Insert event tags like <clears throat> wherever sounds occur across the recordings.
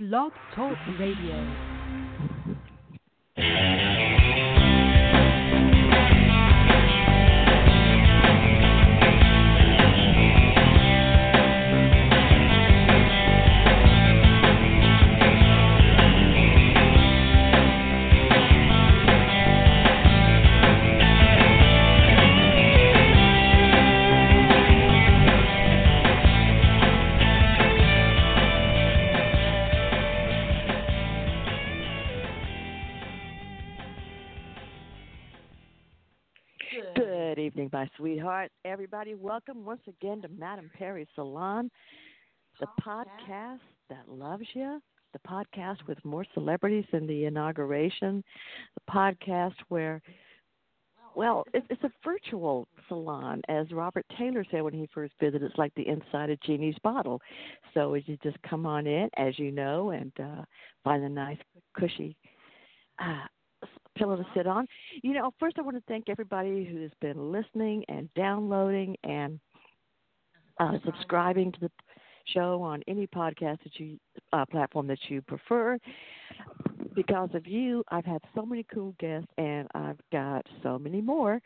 Blog Talk Radio. My sweetheart. Everybody, welcome once again to Madame Perry Salon, the podcast that loves you, the podcast with more celebrities than the inauguration, the podcast where, well, it's, a virtual salon, as Robert Taylor said when he first visited. It's like the inside of Jeannie's bottle. So you just come on in, as you know, and uh, find a nice, cushy uh, pillow to sit on. You know, first I want to thank everybody who has been listening and downloading and uh, subscribing to the show on any podcast that you uh, platform that you prefer. Because of you, I've had so many cool guests, and I've got so many more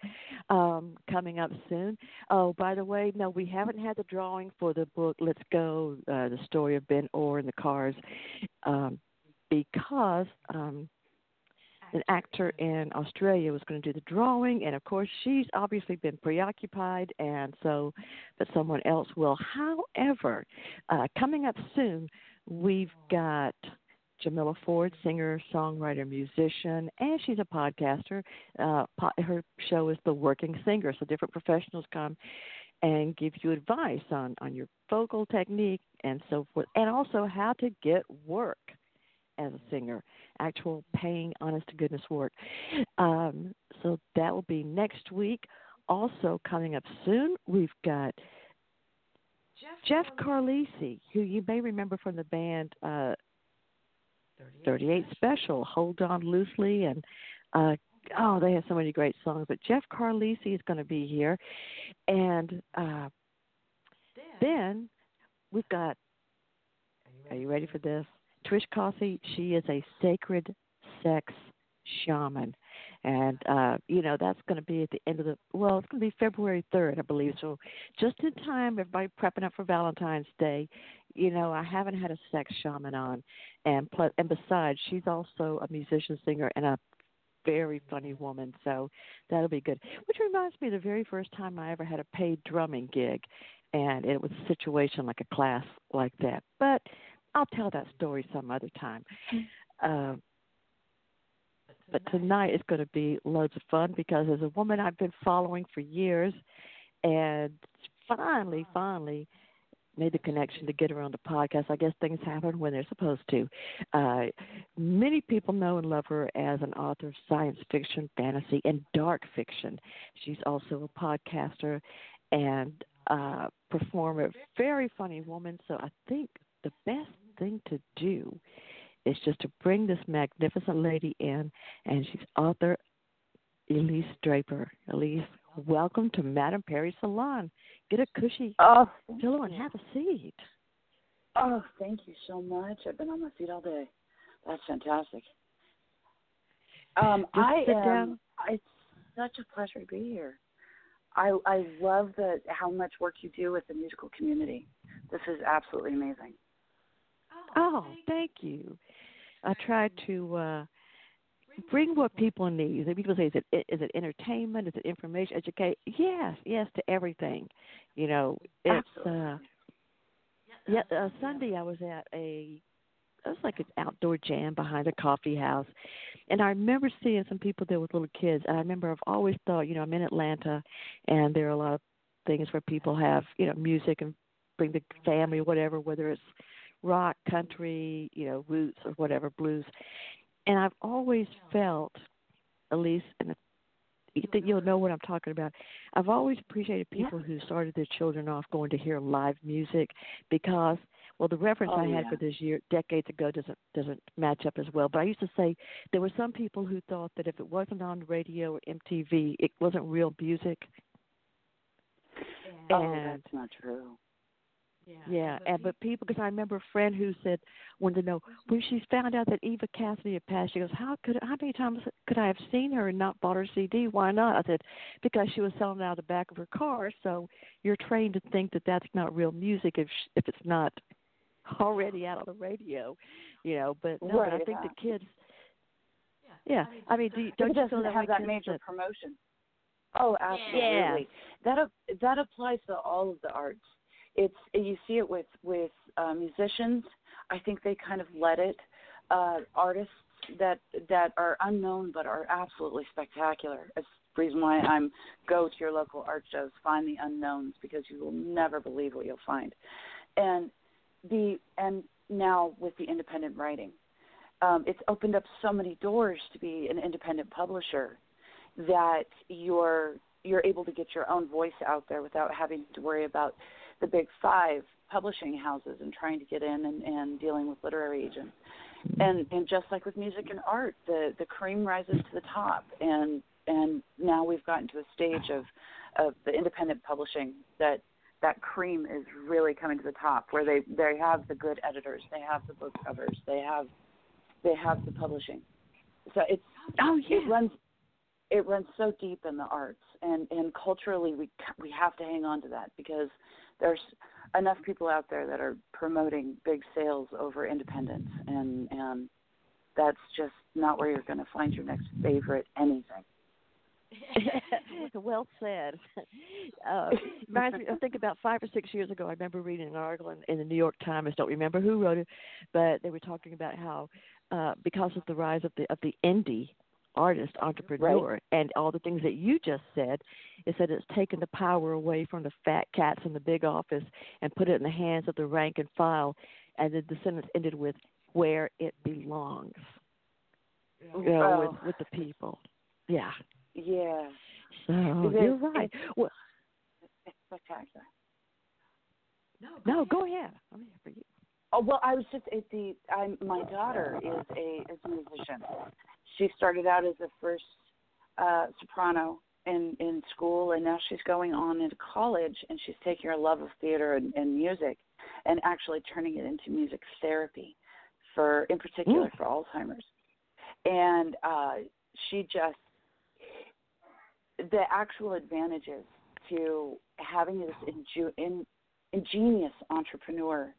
um, coming up soon. Oh, by the way, no, we haven't had the drawing for the book "Let's Go: uh, The Story of Ben Orr and the Cars," um, because um, an actor in Australia was going to do the drawing, and of course, she's obviously been preoccupied, and so, but someone else will. However, uh, coming up soon, we've got Jamila Ford, singer, songwriter, musician, and she's a podcaster. Uh, po- her show is The Working Singer, so different professionals come and give you advice on on your vocal technique and so forth, and also how to get work as a singer, actual paying, honest to goodness work. Um, so that will be next week. Also coming up soon, we've got Jeff Carlisi, who you may remember from the band uh, 38 Special, Hold On Loosely, and uh, oh, they have so many great songs. But Jeff Carlisi is going to be here, and uh, then we've got. Are you ready for this? Trish Cossey, she is a sacred sex shaman. And uh, you know, that's gonna be at the end of the well, it's gonna be February third, I believe. So just in time, everybody prepping up for Valentine's Day. You know, I haven't had a sex shaman on and plus and besides, she's also a musician, singer and a very funny woman, so that'll be good. Which reminds me of the very first time I ever had a paid drumming gig and it was a situation like a class like that. But I'll tell that story some other time. Uh, but tonight is going to be loads of fun because as a woman I've been following for years, and finally, finally made the connection to get her on the podcast. I guess things happen when they're supposed to. Uh, many people know and love her as an author of science fiction, fantasy, and dark fiction. She's also a podcaster and uh, performer. Very funny woman. So I think the best thing to do is just to bring this magnificent lady in, and she's author Elyse Draper. Elyse, welcome to Madame Perry Salon. Get a cushy Oh, pillow and have a seat. oh, thank you so much. I've been on my feet all day. That's fantastic. Um, Just I am. down. It's such a pleasure to be here. I I love the how much work you do with the musical community. This is absolutely amazing. Oh, thank you. I try to uh bring what people need. People say, is it is it entertainment? Is it information? Educate? Yes, yes to everything. You know, it's uh yeah. Uh, Sunday I was at a it was like an outdoor jam behind a coffee house, and I remember seeing some people there with little kids. And I remember I've always thought, you know, I'm in Atlanta, and there are a lot of things where people have you know music and bring the family, whatever, whether it's rock, country, you know, roots or whatever, blues. And I've always felt, at least, and you think you'll know what I'm talking about. I've always appreciated people who started their children off going to hear live music because, well, the reference Oh, I had yeah. for this year decades ago doesn't doesn't match up as well. But I used to say there were some people who thought that if it wasn't on the radio or MTV, it wasn't real music. Oh, And that's not true. Yeah, yeah. and but people, because I remember a friend who said, wanted to know when she found out that Eva Cassidy had passed. She goes, "How could? How many times could I have seen her and not bought her CD? Why not?" I said, "Because she was selling out the back of her car. So you're trained to think that that's not real music if if it's not already out on the radio, you know. But no, right, but I think yeah. the kids. Yeah, I mean, do you, don't you doesn't feel that have that major that- promotion. Oh, absolutely. Yeah. That ap- that applies to all of the arts. It's you see it with with uh, musicians. I think they kind of let it. Uh, artists that that are unknown but are absolutely spectacular. It's the reason why I'm go to your local art shows, find the unknowns because you will never believe what you'll find. And the and now with the independent writing, um, it's opened up so many doors to be an independent publisher that you're you're able to get your own voice out there without having to worry about the big five publishing houses and trying to get in and, and dealing with literary agents. Mm-hmm. And and just like with music and art, the the cream rises to the top and and now we've gotten to a stage of of the independent publishing that that cream is really coming to the top where they they have the good editors, they have the book covers, they have they have the publishing. So it's Oh yeah. it runs it runs so deep in the arts and and culturally we we have to hang on to that because there's enough people out there that are promoting big sales over independence and and that's just not where you're going to find your next favorite anything <laughs> well said. Uh, reminds me, I think about five or six years ago, I remember reading an article in, in the New York Times. Don't remember who wrote it, but they were talking about how uh, because of the rise of the of the indie artist entrepreneur and all the things that you just said, is that it's taken the power away from the fat cats in the big office and put it in the hands of the rank and file. And then the sentence ended with "where it belongs." Mm-hmm. You know, Oh. with with the people. Yeah. yeah So you're right. Well, it's spectacular no, no go ahead. I'm here for you. Oh well, I was just at the. I'm my daughter is a is a musician. She started out as a first uh, soprano in in school, and now she's going on into college, and she's taking her love of theater and, and music, and actually turning it into music therapy, for in particular for Alzheimer's, and uh, she just the actual advantages to having this inju- in, ingenious entrepreneur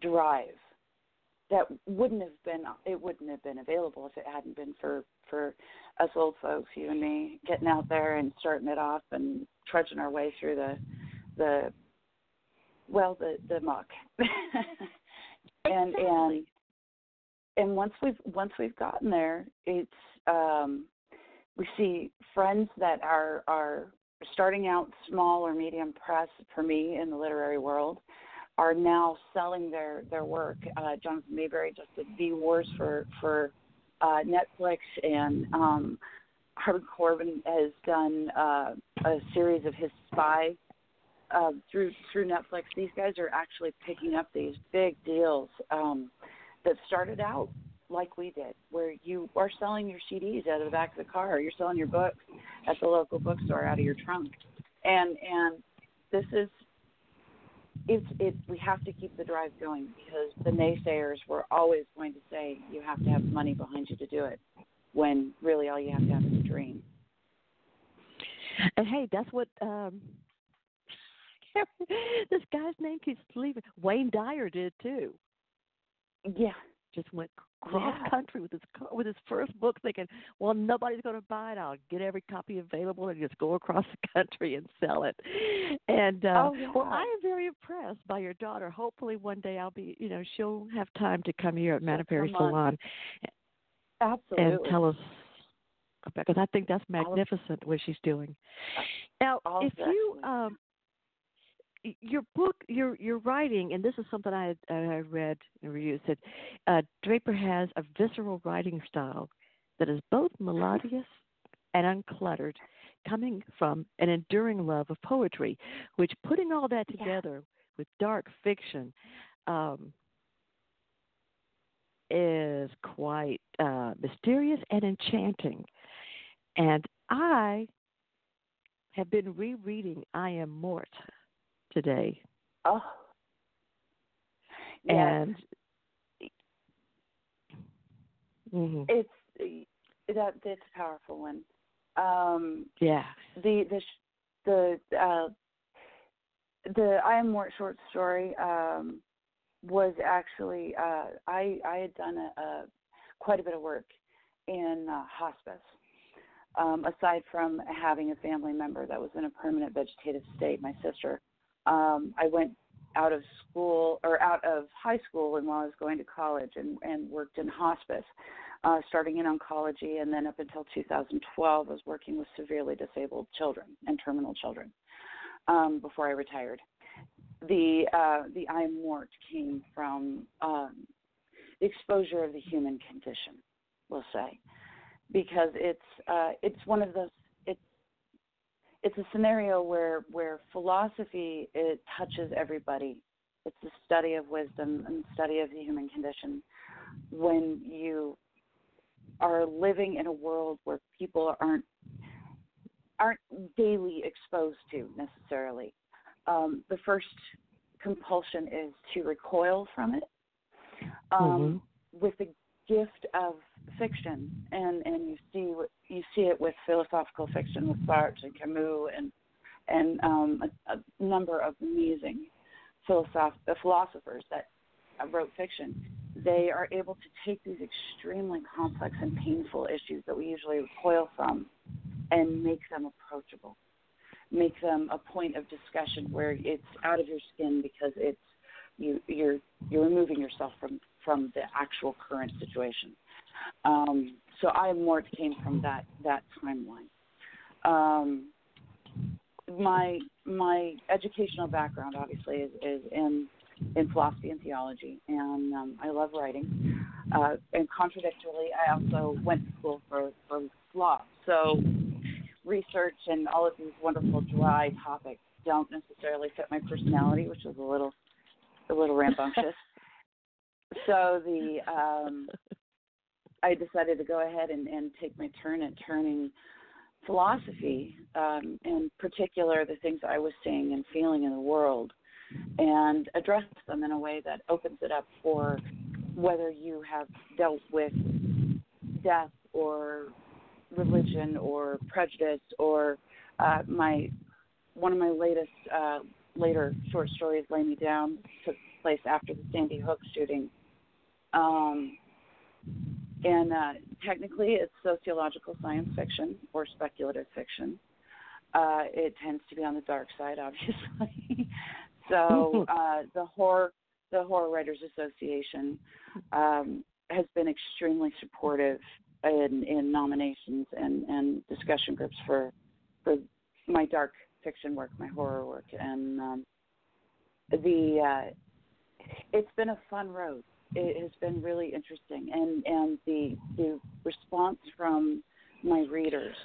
drive that wouldn't have been it wouldn't have been available if it hadn't been for for us old folks you and me getting out there and starting it off and trudging our way through the the well the the muck. <laughs> And and and once we've once we've gotten there it's um we see friends that are are starting out small or medium press for me in the literary world are now selling their their work. Uh, Jonathan Maberry just did V Wars for for uh, Netflix, and um, Harvard Corbin has done uh, a series of his spy uh, through through Netflix. These guys are actually picking up these big deals um, that started out like we did, where you are selling your CDs out of the back of the car, you're selling your books at the local bookstore out of your trunk, and and this is it's it we have to keep the drive going because the naysayers were always going to say you have to have money behind you to do it when really all you have to have is a dream And hey, that's what um <laughs> this guy's name keeps leaving. Wayne Dyer did too. yeah Just went cross country with his co- with his first book, thinking, "Well, nobody's going to buy it. I'll get every copy available and just go across the country and sell it." And uh, Oh, yeah. well, I am very impressed by your daughter. Hopefully, one day I'll be, you know, she'll have time to come here at Madame Perry come on. Salon absolutely and tell us because I think that's magnificent what she's doing. Now, All if you um, your book, your your writing, and this is something I I read in a review. It said uh, Draper has a visceral writing style that is both melodious and uncluttered, coming from an enduring love of poetry. Which, putting all that Yeah. together with dark fiction, um, is quite uh, mysterious and enchanting. And I have been rereading I Am Mort today. Oh. Yes. And mm-hmm. it's that that's a powerful one. Um, yeah. The the the uh, the I am Mort short story um, was actually uh, I I had done a, a quite a bit of work in uh, hospice. Um, aside from having a family member that was in a permanent vegetative state, my sister, um, I went out of school or out of high school and while I was going to college and, and worked in hospice, uh, starting in oncology and then up until 2012 I was working with severely disabled children and terminal children um, before I retired. The uh, the I am Mort came from um, exposure of the human condition, we'll say, because it's uh, it's one of those it's a scenario where where philosophy it touches everybody. It's the study of wisdom and study of the human condition. When you are living in a world where people aren't aren't daily exposed to necessarily. Um, the first compulsion is to recoil from it. Um, mm-hmm. With the gift of fiction, and and you see you see it with philosophical fiction with Sartre and Camus and and um, a, a number of amazing philosoph- philosophers that wrote fiction. They are able to take these extremely complex and painful issues that we usually recoil from and make them approachable. Make them a point of discussion where it's out of your skin because it's you you're you're removing yourself from from the actual current situation. Um, so I more came from that that timeline. Um, my my educational background obviously is, is in in philosophy and theology, and um, I love writing. Uh, and contradictorily, I also went to school for for law. So research and all of these wonderful dry topics don't necessarily fit my personality, which is a little a little rambunctious. So the um, I decided to go ahead and, and take my turn at turning philosophy, um, in particular the things I was seeing and feeling in the world, and address them in a way that opens it up for whether you have dealt with death or religion or prejudice or uh, my one of my latest uh, later short stories, "Lay Me Down," took place after the Sandy Hook shooting, um, and uh, technically it's sociological science fiction or speculative fiction. Uh, it tends to be on the dark side, obviously. <laughs> so <laughs> uh, the horror the Horror Writers Association um, has been extremely supportive in, in nominations and, and discussion groups for for my dark fiction work, my horror work, and um, the uh, it's been a fun road. It has been really interesting, and and the the response from my readers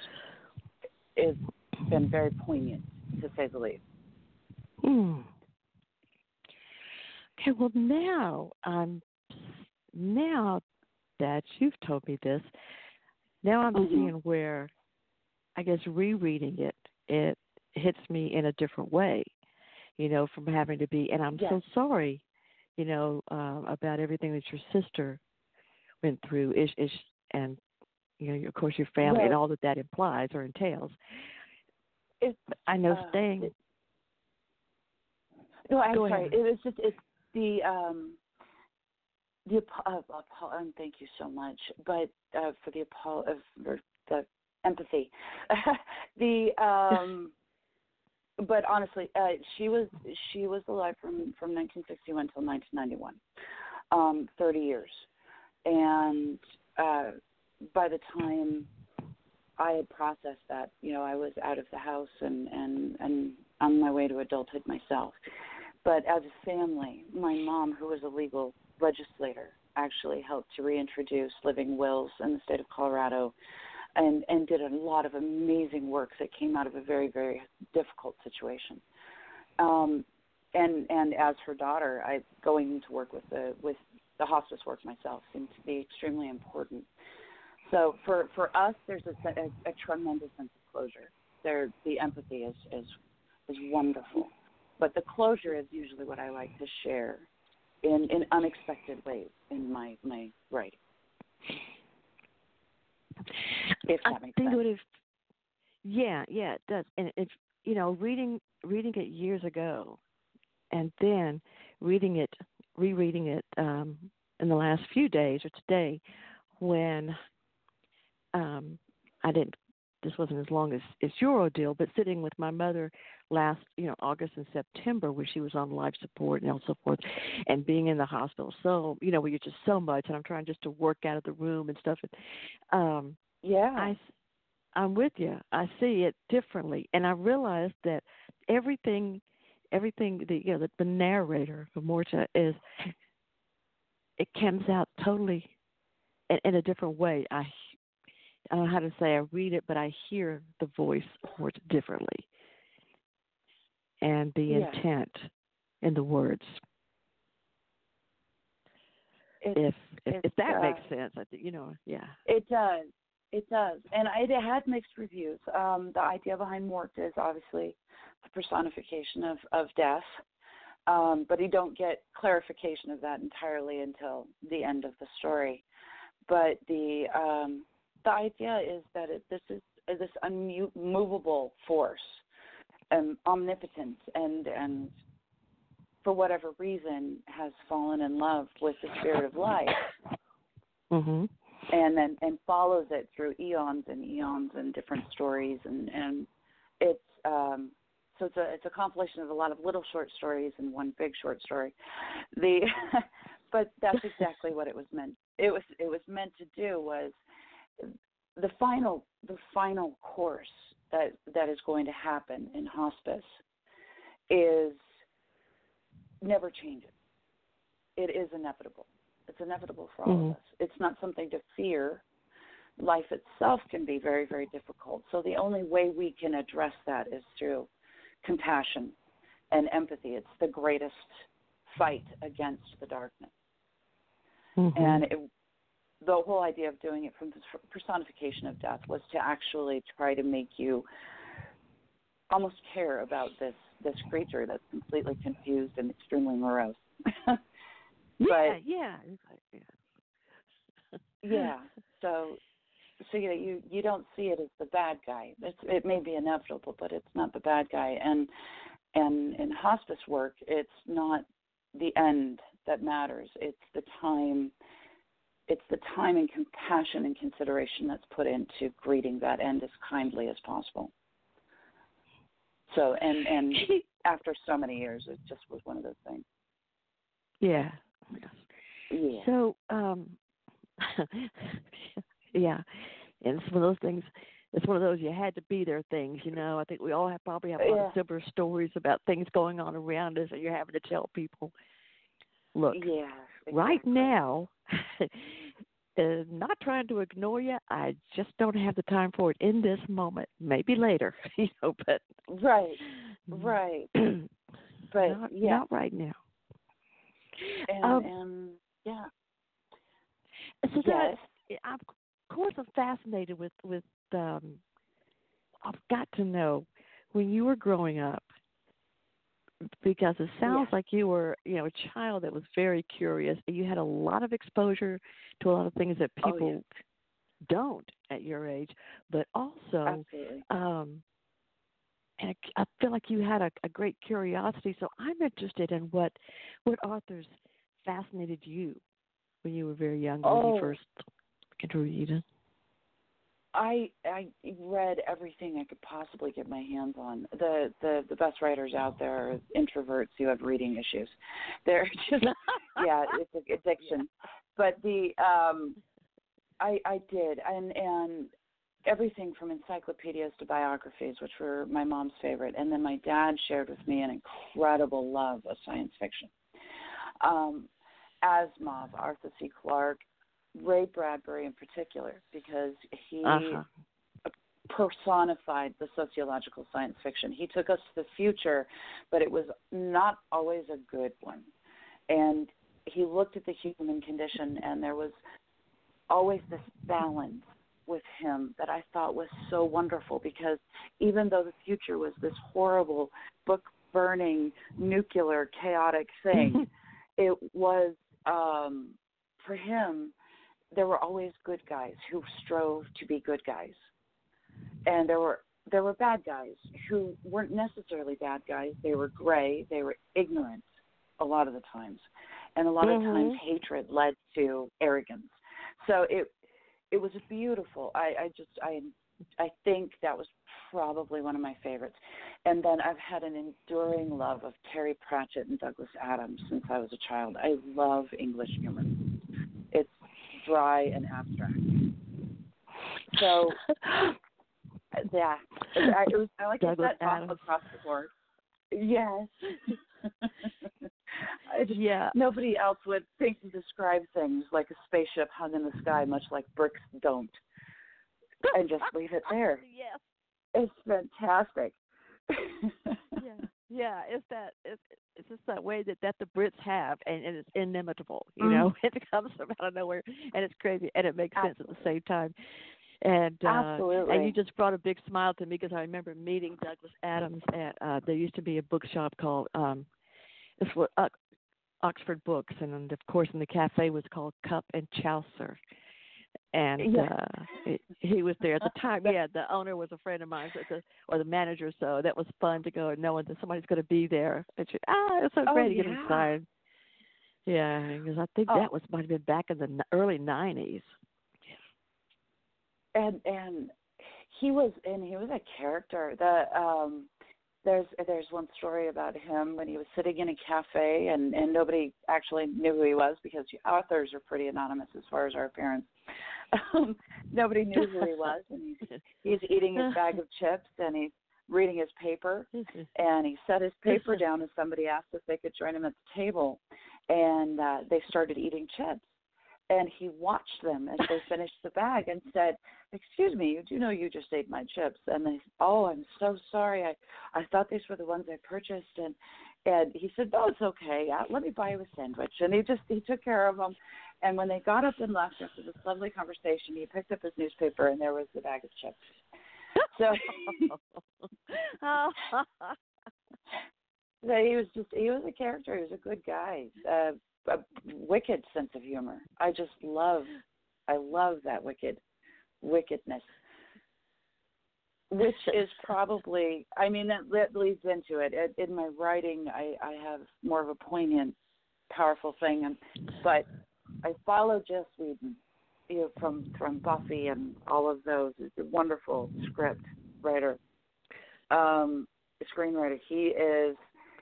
has been very poignant, to say the least. Hmm. Okay, well now um now that you've told me this. Now I'm mm-hmm. seeing where, I guess, rereading it, it hits me in a different way. You know, from having to be, and I'm yes. so sorry, you know, uh, about everything that your sister went through, ish, ish, and you know, of course, your family well, and all that that implies or entails. It's, I know uh, staying. It, no, I'm Go sorry. Ahead. It was just it's the um the uh, um, thank you so much, but uh, for the apol uh, the empathy, <laughs> the <laughs> um, but honestly, uh, she was she was alive from from 1961 till 1991, um, 30 years, and uh, by the time I had processed that, you know, I was out of the house and and and on my way to adulthood myself. But as a family, my mom, who was a legal legislator actually helped to reintroduce living wills in the state of Colorado and, and did a lot of amazing work that came out of a very, very difficult situation. Um, and and as her daughter, I going to work with the with the hospice work myself seemed to be extremely important. So for for us, there's a, a, a tremendous sense of closure. There, the empathy is is is wonderful. but the closure is usually what I like to share in in unexpected ways in my my writing. If that I makes think sense. would, if yeah, yeah, it does. And it's you know, reading reading it years ago and then reading it rereading it um in the last few days or today when um I didn't this wasn't as long as as your ordeal, but sitting with my mother last, you know, August and September where she was on life support and all so forth and being in the hospital. So, you know, where you're just so much and I'm trying just to work out of the room and stuff um yeah. I I'm with you. I see it differently and I realized that everything everything the you know the, the narrator of Morta is it comes out totally in, in a different way. I I don't know how to say I read it, but I hear the voice Morta differently, and the Yeah. intent in the words. It's, If if, if that uh, makes sense, I think you know. Yeah. It does. It does. And it had mixed reviews. Um, the idea behind Mort is obviously the personification of, of death. Um, but you don't get clarification of that entirely until the end of the story. But the um, the idea is that it, this is this unmovable force, um, omnipotent, and and for whatever reason has fallen in love with the spirit of life Mhm. and then and follows it through eons and eons and different stories and and it's um so it's a it's a compilation of a lot of little short stories and one big short story the <laughs> but that's exactly what it was meant it was it was meant to do was the final the final course that that is going to happen in hospice is never changes it is inevitable it's inevitable for all Mhm. of us. It's not something to fear. Life itself can be very, very difficult. So the only way we can address that is through compassion and empathy. It's the greatest fight against the darkness. Mhm. And it, the whole idea of doing it from the personification of death was to actually try to make you almost care about this this creature that's completely confused and extremely morose. <laughs> yeah, but- yeah. Yeah. <laughs> yeah so so you know you you don't see it as the bad guy it's it may be inevitable but it's not the bad guy and and in hospice work it's not the end that matters it's the time it's the time and compassion and consideration that's put into greeting that end as kindly as possible so and and <laughs> after so many years it just was one of those things yeah. Yeah So, um, <laughs> yeah, and it's one of those things. It's one of those you had to be there things, you know. I think we all have probably have a lot of Yeah. similar stories about things going on around us, and you're having to tell people, look, yeah right now, <laughs> not trying to ignore you. I just don't have the time for it in this moment. Maybe later, <laughs> you know, but right right <clears throat> but not, yeah not right now. and Um, and yeah So that I'm, of course, I'm fascinated with with. Um, I've got to know when you were growing up, because it sounds Yeah. like you were, you know, a child that was very curious. You had a lot of exposure to a lot of things that Oh, people yeah. don't at your age, but also, absolutely um, and I I feel like you had a, a great curiosity. So I'm interested in what what authors fascinated you when you were very young when Oh. you first began to read. I I read everything I could possibly get my hands on. The the the best writers out there are introverts who have reading issues. They're <laughs> just yeah, it's an addiction. But the um I I did and and everything from encyclopedias to biographies, which were my mom's favorite, and then my dad shared with me an incredible love of science fiction. Um Asimov, Arthur C. Clarke, Ray Bradbury in particular, because he Uh-huh. personified the sociological science fiction. He took us to the future, but it was not always a good one. And he looked at the human condition, and there was always this balance with him that I thought was so wonderful because even though the future was this horrible book burning nuclear chaotic thing. <laughs> it was um for him there were always good guys who strove to be good guys. And there were there were bad guys who weren't necessarily bad guys. They were gray, they were ignorant a lot of the times. And a lot mm-hmm. of times hatred led to arrogance. So it it was beautiful. I, I just I I think that was probably one of my favorites. And then I've had an enduring love of Terry Pratchett and Douglas Adams since I was a child. I love English humor. Dry and abstract. So <laughs> yeah, I, it was. I like Douglas that Adams. across the board. Yes. <laughs> just, yeah. Nobody else would think to describe things like a spaceship hung in the sky, much like bricks don't, and just leave it there. <laughs> Yes. It's fantastic. yeah, yeah. It's that. It's, it's just that way that that the Brits have, and, and it's inimitable. You know, Mm. <laughs> it comes from out of nowhere, and it's crazy, and it makes sense at the same time. And uh, Absolutely. and you just brought a big smile to me because I remember meeting Douglas Adams at uh there used to be a bookshop called um it's what uh, Oxford Books and of course in the cafe was called Cup and Chaucer. And Yeah. uh he, was there at the time. <laughs> Yeah, the owner was a friend of mine, so a, or the manager. So that was fun to go knowing that somebody's going to be there. And she, ah, it's so Oh, great to get him yeah. because I think Oh. that was might have been back in the early '90s. and and he was and he was a character that um there's there's one story about him when he was sitting in a cafe and and nobody actually knew who he was because authors are pretty anonymous as far as our appearance <laughs> um nobody knew who he was. <laughs> And he's he's eating his bag of <laughs> chips and he's reading his paper and he set his paper down and somebody asked if they could join him at the table and uh they started eating chips and he watched them as they finished the bag and said excuse me you do know you just ate my chips. And they oh i'm so sorry. I i thought these were the ones i purchased. And and he said "No, it's okay. Uh, let me buy you a sandwich. And he just he took care of them and when they got up and left after this lovely conversation he picked up his newspaper and there was the bag of chips. So <laughs> so he was just he was a character he was a good guy uh, a wicked sense of humor. I just love i love that wicked wickedness. Which is probably i mean that, that leads into it. it in my writing i i have more of a poignant powerful thing and but i follow joss whedon you know from from buffy and all of those is a wonderful script writer um screenwriter he is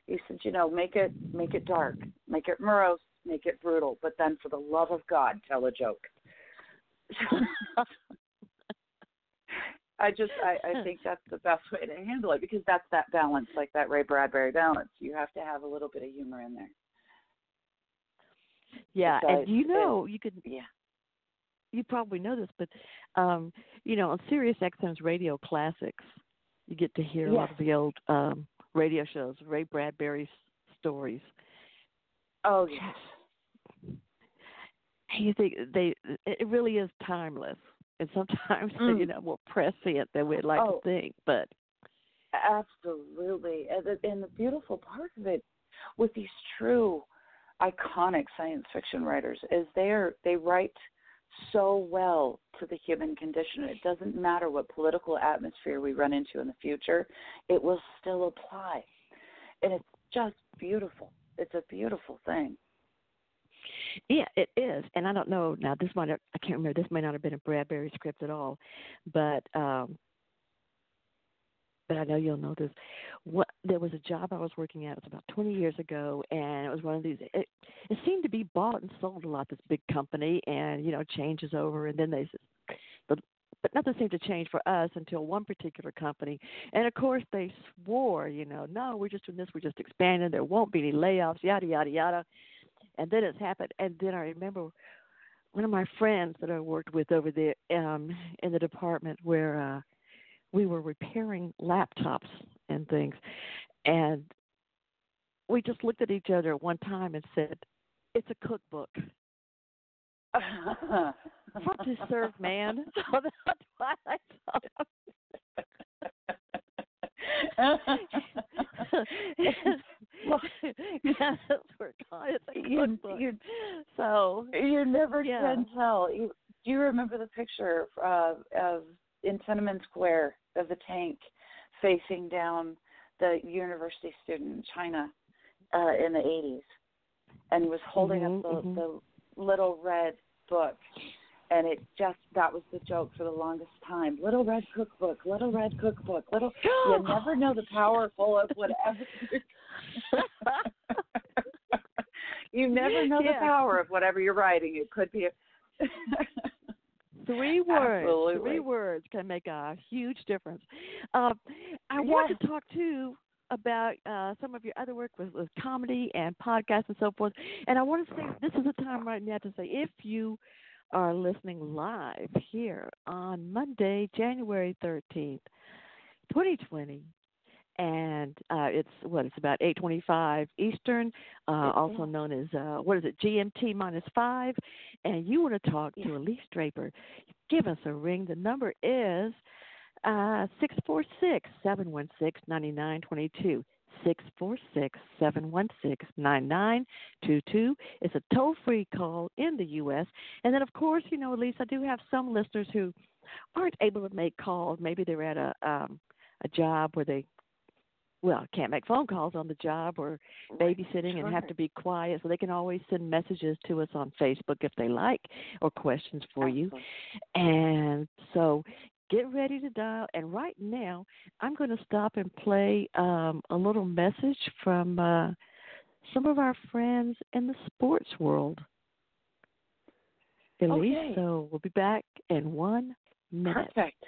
he said you know make it make it dark make it morose make it brutal but then for the love of god tell a joke <laughs> I just I, I think that's the best way to handle it because that's that balance, like that Ray Bradbury balance. You have to have a little bit of humor in there. Yeah, Besides, and you know you could Yeah. you probably know this, but um, you know, on Sirius XM's Radio Classics, you get to hear a lot of the old um radio shows, Ray Bradbury's stories. Oh yes. And you think they it really is timeless. And sometimes <laughs> Mm. you know more prescient than we'd like Oh. to think, but Absolutely. And the, and the beautiful part of it with these true iconic science fiction writers is they're they write so well to the human condition. It doesn't matter what political atmosphere we run into in the future, it will still apply. And it's just beautiful. It's a beautiful thing. Yeah, it is, and I don't know now. This might I can't remember. This may not have been a Bradbury script at all, but um, but I know you'll know this. What there was a job I was working at. It was about 20 years ago, and it was one of these. It, it seemed to be bought and sold a lot. This big company, and you know, changes over, and then they, but but nothing seemed to change for us until one particular company, and of course they swore, you know, no, we're just doing this, we're just expanding. There won't be any layoffs, yada yada yada and then it's happened and then i remember one of my friends that i worked with over there um in the department where uh we were repairing laptops and things and we just looked at each other at one time and said it's a cookbook <laughs> what to serve man <laughs> so that's why i thought well, that's where it's a you, cookbook. you, so you never Yeah. can tell. You, do you remember the picture uh, of in Tiananmen Square of the tank facing down the university student in China uh, in the 80s, and was holding Mhm, up the, mhm. the little red book, and it just that was the joke for the longest time. Little red cookbook, little red cookbook, little. <gasps> You never know the powerful of whatever. <laughs> <laughs> you never know Yeah. the power of whatever you're writing. It could be a Three <laughs> words. Absolutely. Three words can make a huge difference. Uh, I want to talk too about uh, some of your other work with, with comedy and podcasts and so forth. And I want to say this is the time right now to say if you are listening live here on Monday, January 13th, 2020, and uh, it's what it's about 8:25 Eastern, uh, also known as uh, what is it GMT minus five, and you want to talk Yeah. to Elyse Draper, give us a ring. The number is uh, six four six seven one six ninety nine twenty two. Six four six seven one six nine nine two two. It's a toll free call in the U.S. And then, of course, you know, Elyse, I do have some listeners who aren't able to make calls. Maybe they're at a um, a job where they well can't make phone calls on the job or babysitting and have to be quiet so they can always send messages to us on facebook if they like or questions for you and so get ready to dial and right now i'm going to stop and play um, a little message from uh, some of our friends in the sports world Elyse, Okay. so we'll be back in one minute. Perfect.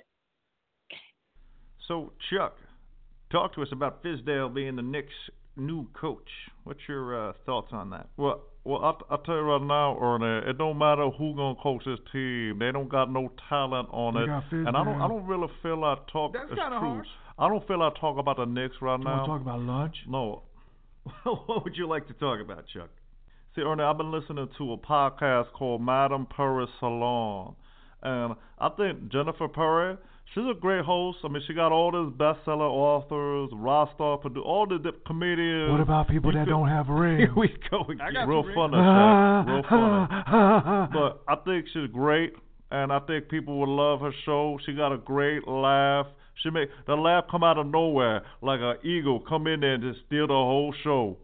So, Chuck, talk to us about Fizdale being the Knicks' new coach. What's your uh, thoughts on that? Well, well, I I tell you right now, Ernie, it don't matter who gonna coach this team. They don't got no talent on They it, got and I don't. I don't really feel I talk. That's it's kinda true. harsh. I don't feel I talk about the Knicks right You now. want to talk about lunch? no, <laughs> what would you like to talk about, Chuck? See, Ernie, I've been listening to a podcast called Madame Perry Salon, and I think Jennifer Perry, she's a great host. I mean, she got all these bestseller authors, Rostov, produ- all the di- comedians. What about people You that could- don't have <laughs> rings? Here we go I again. got Real some funny, Chuck. <laughs> Real funny. But I think she's great, and I think people would love her show. She got a great laugh. She make the laugh come out of nowhere, like an eagle come in there and just steal the whole show.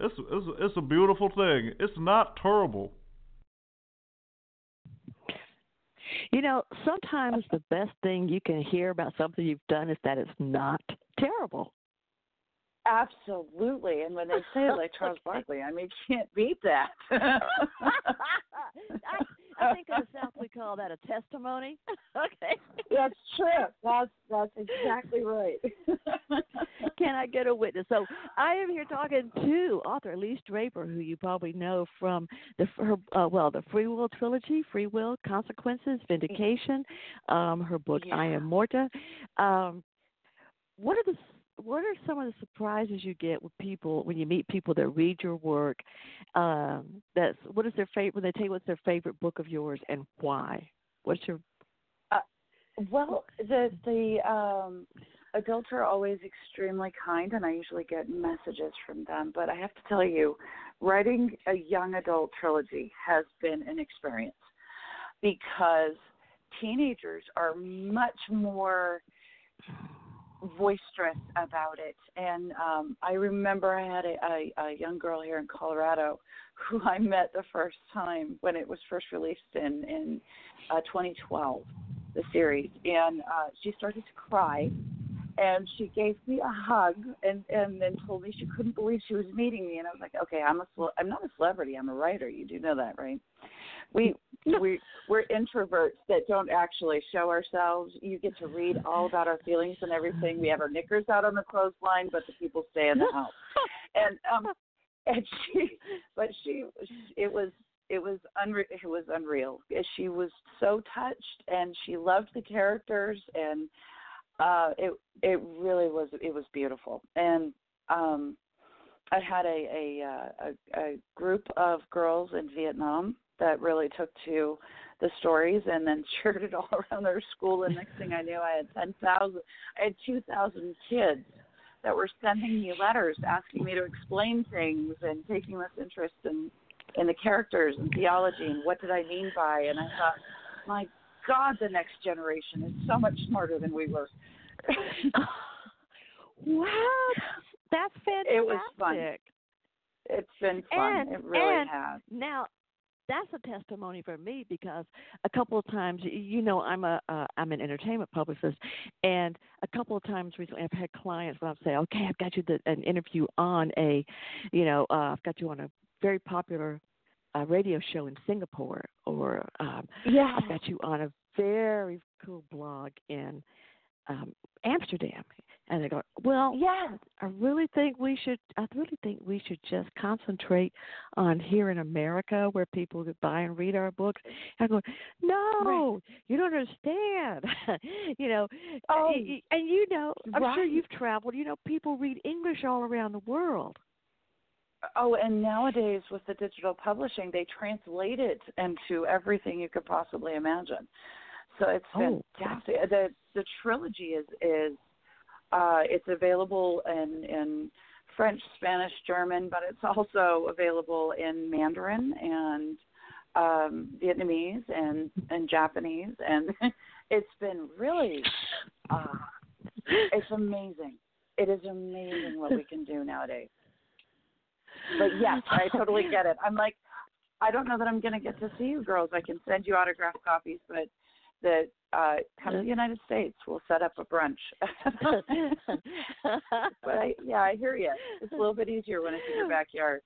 It's it's it's a beautiful thing. It's not terrible. You know, sometimes the best thing you can hear about something you've done is that it's not terrible. Absolutely. And when they say it like <laughs> Charles Barkley, I mean, you can't beat that. <laughs> <laughs> I, I think in the <laughs> South we call that a testimony. <laughs> okay. that's true. That's that's exactly right. <laughs> Can I get a witness? So I am here talking to author Elyse Draper, who you probably know from the her uh, well the Freewill trilogy, Freewill, Consequences, Vindication, um, her book I Am Morta. Um, what are the what are some of the surprises you get with people when you meet people that read your work? Um, that's what is their favorite when they tell you what's their favorite book of yours and why? What's your Well, the the um, adults are always extremely kind, and I usually get messages from them. But I have to tell you, writing a young adult trilogy has been an experience because teenagers are much more boisterous about it. And um, I remember I had a, a, a young girl here in Colorado <laughs> who I met the first time when it was first released in in uh, 2012, the series, and uh, she started to cry. And she gave me a hug, and and then told me she couldn't believe she was meeting me. And I was like, okay, I'm a cele- I'm not a celebrity. I'm a writer. You do know that, right? We we we're introverts that don't actually show ourselves. You get to read all about our feelings and everything. We have our knickers out on the clothesline, but the people stay in the <laughs> house. And um, and <laughs> she, but she, it was it was unre- it was unreal. She was so touched, and she loved the characters, and uh, it it really was it was beautiful. And um, I had a a, uh, a a group of girls in Vietnam that really took to the stories and then <laughs> shared it all around their school. And next thing I knew, I had ten thousand, I had two thousand kids that were sending me letters asking me to explain things and taking this interest in in the characters and theology and what did I mean by and I thought, my God, the next generation is so much smarter than we were. <laughs> wow, that's fantastic. It was fun. It's been fun. And, it really and has. Now, that's a testimony for me because a couple of times, you know, I'm a uh, I'm an entertainment publicist, and a couple of times recently I've had clients where I'll say, okay, I've got you the, an interview on a, you know, uh, I've got you on a very popular uh, radio show in Singapore, or um, yeah, I've got you on a very cool blog in um, Amsterdam, and they go, well, yeah, I really think we should. I really think we should just concentrate on here in America, where people could buy and read our books. I go, no, right. you don't understand. <laughs> you know, oh, and you know, I'm right. sure you've traveled. You know, people read English all around the world. Oh, and nowadays with the digital publishing, they translate it into everything you could possibly imagine. So it's oh, fantastic. Wow. The the trilogy is is uh, it's available in in French, Spanish, German, but it's <laughs> also available in Mandarin and um, Vietnamese and and Japanese, and <laughs> it's been really uh, it's amazing. It is amazing what we can do nowadays. But yes, I totally get it. I'm like, I don't know that I'm going to get to see you girls. I can send you autographed copies, but that uh, come to the United States. We'll set up a brunch. <laughs> but I, yeah, I hear you. It's a little bit easier when it's in your backyard.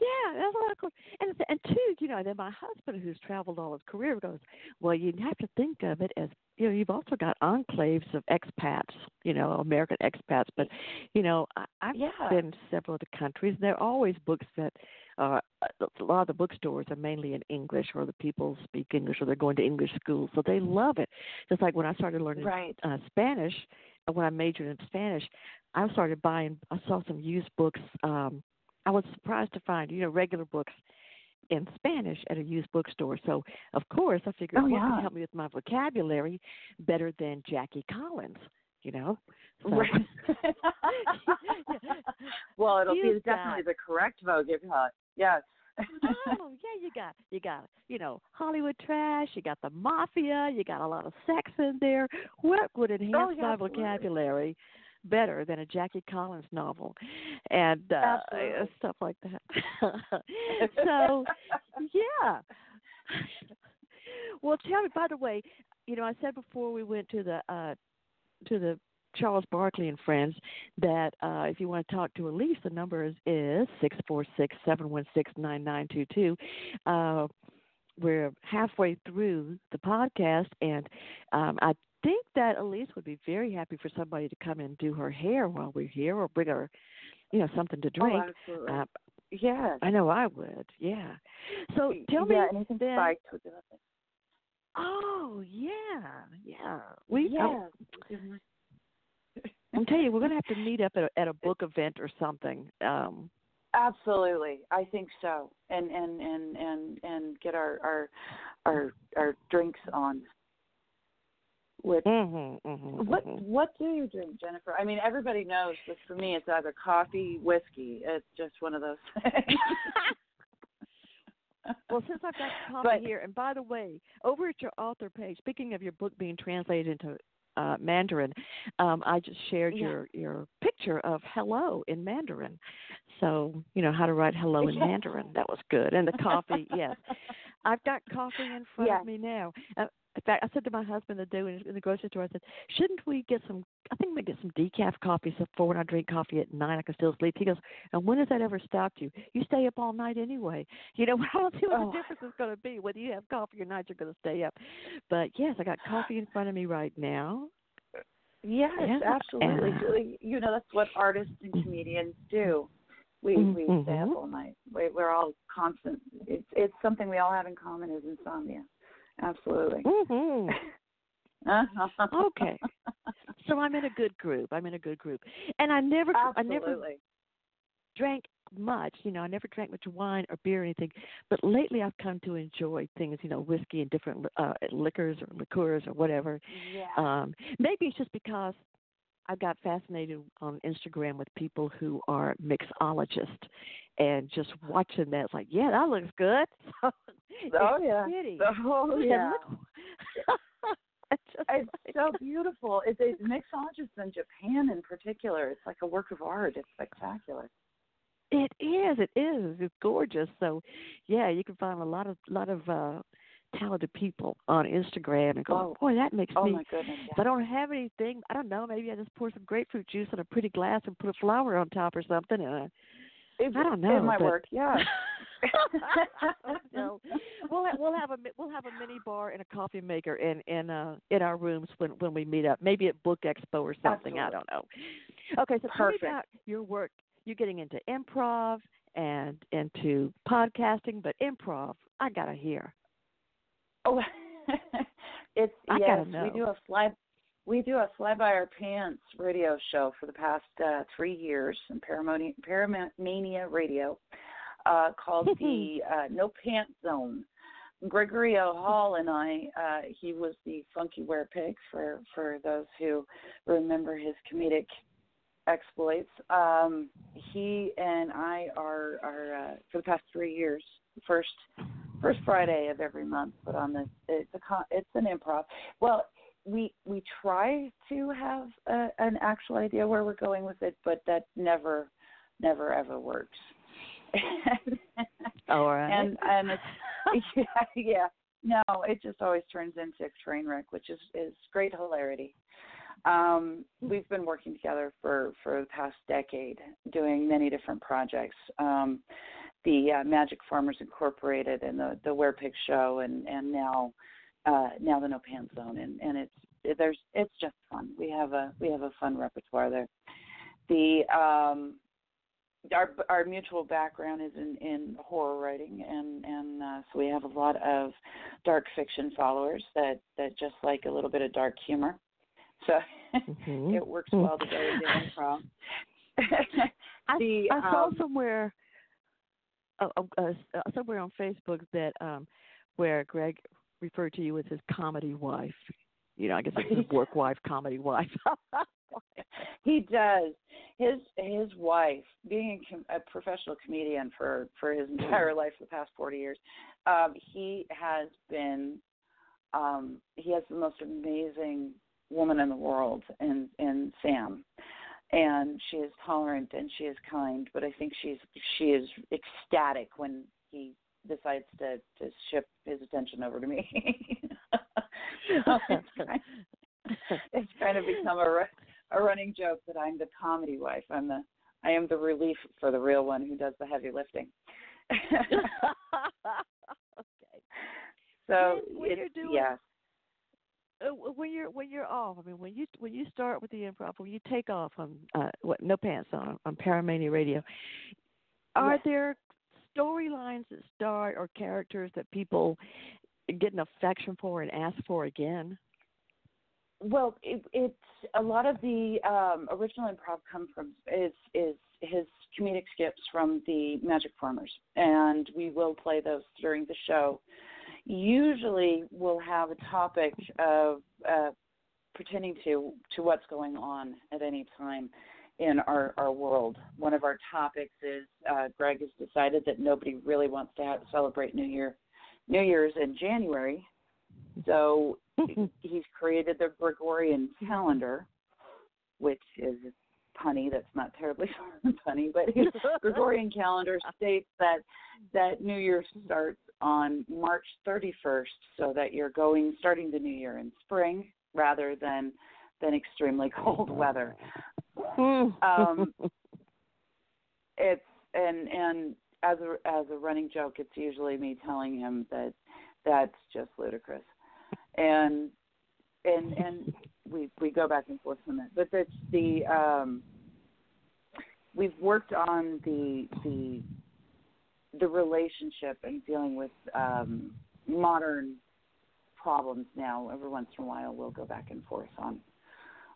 Yeah, that's a lot of cool. And and two, you know, then my husband, who's traveled all his career, goes, well, you have to think of it as you know, you've also got enclaves of expats, you know, American expats. But you know, I, I've yeah. been to several of the countries. And there are always books that uh, a lot of the bookstores are mainly in English, or the people speak English, or they're going to English schools, so they love it. Just like when I started learning right. uh, Spanish, when I majored in Spanish, I started buying. I saw some used books. um I was surprised to find, you know, regular books in Spanish at a used bookstore. So, of course, I figured, oh, what yeah. can help me with my vocabulary better than Jackie Collins? You know, so, right. <laughs> <laughs> well, it'll <laughs> be definitely the correct vocabulary. Yes. <laughs> oh yeah, you got you got you know Hollywood trash. You got the mafia. You got a lot of sex in there. What would enhance oh, yeah, my absolutely. vocabulary better than a Jackie Collins novel, and uh, Absolutely. stuff like that. <laughs> <laughs> so, yeah. well, tell me. By the way, you know, I said before we went to the uh, to the Charles Barkley and Friends that uh, if you want to talk to Elyse, the number is is six four six seven one six nine nine two two. Uh, we're halfway through the podcast, and um, I think that Elyse would be very happy for somebody to come and do her hair while we're here, or bring her, you know, something to drink. Oh, absolutely. Uh, yeah. I know I would. Yeah. So tell yeah, me. anything then, spiked would. Oh yeah, yeah. We yeah. I'm telling you, we're gonna have to meet up at a, at a book event or something. Um, Absolutely, I think so, and and and and and get our our our our drinks on. With mm-hmm, mm-hmm, what mm-hmm. what do you drink, Jennifer? I mean, everybody knows, but for me, it's either coffee, whiskey. It's just one of those <laughs> things. well, since I've got coffee But- here, and by the way, over at your author page, speaking of your book being translated into uh, Mandarin, um, I just shared Yeah. your your picture of hello in Mandarin. So you know how to write hello in Yes. <laughs> Mandarin. That was good. And the coffee, yes, I've got coffee in front Yes. of me now. Uh, in fact, I said to my husband the day in in the grocery store, I said, "Shouldn't we get some? I think we get some decaf coffee so for when I drink coffee at nine, I can still sleep." He goes, "And when has that ever stopped you? You stay up all night anyway. You know, <laughs> I don't see what Oh. the difference is going to be whether you have coffee or not. You're going to stay up." But yes, I got <sighs> coffee in front of me right now. Yes, Yeah. absolutely. And- Julie, You know, that's what artists and comedians do. We we stay up Mhm. all night. We, we're all constant. It's it's something we all have in common is insomnia. Absolutely. hmm <laughs> Uh-huh. Okay. So I'm in a good group. I'm in a good group, and I never, I never Absolutely. drank much. You know, I never drank much wine or beer or anything. But lately, I've come to enjoy things. You know, whiskey and different uh, liquors or liqueurs or whatever. Yeah. Um, maybe it's just because I got fascinated on Instagram with people who are mixologists, and just watching that, it's like, yeah, that looks good. <laughs> So oh yeah. Pretty. <laughs> Oh yeah. <laughs> it's It's like- so beautiful. It's a mixologists in Japan in particular. It's like a work of art. It's spectacular. It is. It is. It's gorgeous. So, yeah, you can find a lot of lot of uh talented people on Instagram and go, Oh. boy, that makes Oh me. my goodness. If I don't have anything, I don't know. Maybe I just pour some grapefruit juice in a pretty glass and put a flower on top or something. And I, It, I don't know, It might but- work. Yeah. <laughs> <laughs> no, we'll ha- we'll have a we'll have a mini bar and a coffee maker in in uh in our rooms when when we meet up. Maybe at Book Expo or something. I don't know. Okay, so tell me Perfect. about your work. You're getting into improv and into podcasting, but improv, I gotta hear. Oh, <laughs> it's I yes. We do a fly. We do a fly by our pants radio show for the past uh, three years in Paramania, Paramania Radio, uh, called <laughs> the uh, No Pants Zone. Gregorio Hall and I, uh, he was the Funky Wear Pig for for those who remember his comedic exploits. Um, he and I are are uh, for the past three years first first Friday of every month put on this. It's a con- it's an improv. Well, we we try to have a, an actual idea where we're going with it, but that never never ever works. <laughs> All right. and and it's yeah <laughs> yeah no it just always turns into a train wreck which is is great hilarity um we've been working together for for the past decade doing many different projects um the uh, magic farmers incorporated and the the wear pig show and and now uh now the no pants zone. And and it's it, there's it's just fun. We have a we have a fun repertoire there. The um our our mutual background is in in horror writing and and uh, so we have a lot of dark fiction followers that that just like a little bit of dark humor. So Mhm. <laughs> it works well together with the <laughs> improv. I, <laughs> the, I saw um, somewhere, uh, uh, somewhere on Facebook that um, where Greg referred to you as his comedy wife. You know, I guess it's his <laughs> work wife, comedy wife. <laughs> he does his his wife being a, com- a professional comedian for for his entire life for the past 40 years um he has been um he has the most amazing woman in the world and and Sam and she is tolerant and she is kind but I think she's she is ecstatic when he decides to to shift his attention over to me so <laughs> <laughs> it's kind it's kind of become a a running joke that I'm the comedy wife. I'm the I am the relief for the real one who does the heavy lifting. <laughs> okay. so When- when you're doing- yes, Uh, when you're when you're off, I mean, when you when you start with the improv, when you take off on uh, what No Pants on on Paramania Radio, are Yes. there storylines that start or characters that people get an affection for and ask for again? well, it, it's a lot of the um, original improv come from is is his comedic skips from the Magic Farmers, and we will play those during the show. Usually, we'll have a topic of uh, pertaining to to what's going on at any time in our our world. One of our topics is uh, Greg has decided that nobody really wants to have, celebrate New Year New Year's in January, so <laughs> he's created the Gregorian calendar, which is punny. That's not terribly <laughs> punny, but his <laughs> Gregorian calendar states that that New Year starts on March 31st, so that you're going starting the New Year in spring rather than than extremely <laughs> cold weather. Um, It's and and as a as a running joke, it's usually me telling him that that's just ludicrous, and and and we we go back and forth on that. But that's the um, we've worked on the the the relationship and dealing with um, modern problems now. Every once in a while, we'll go back and forth on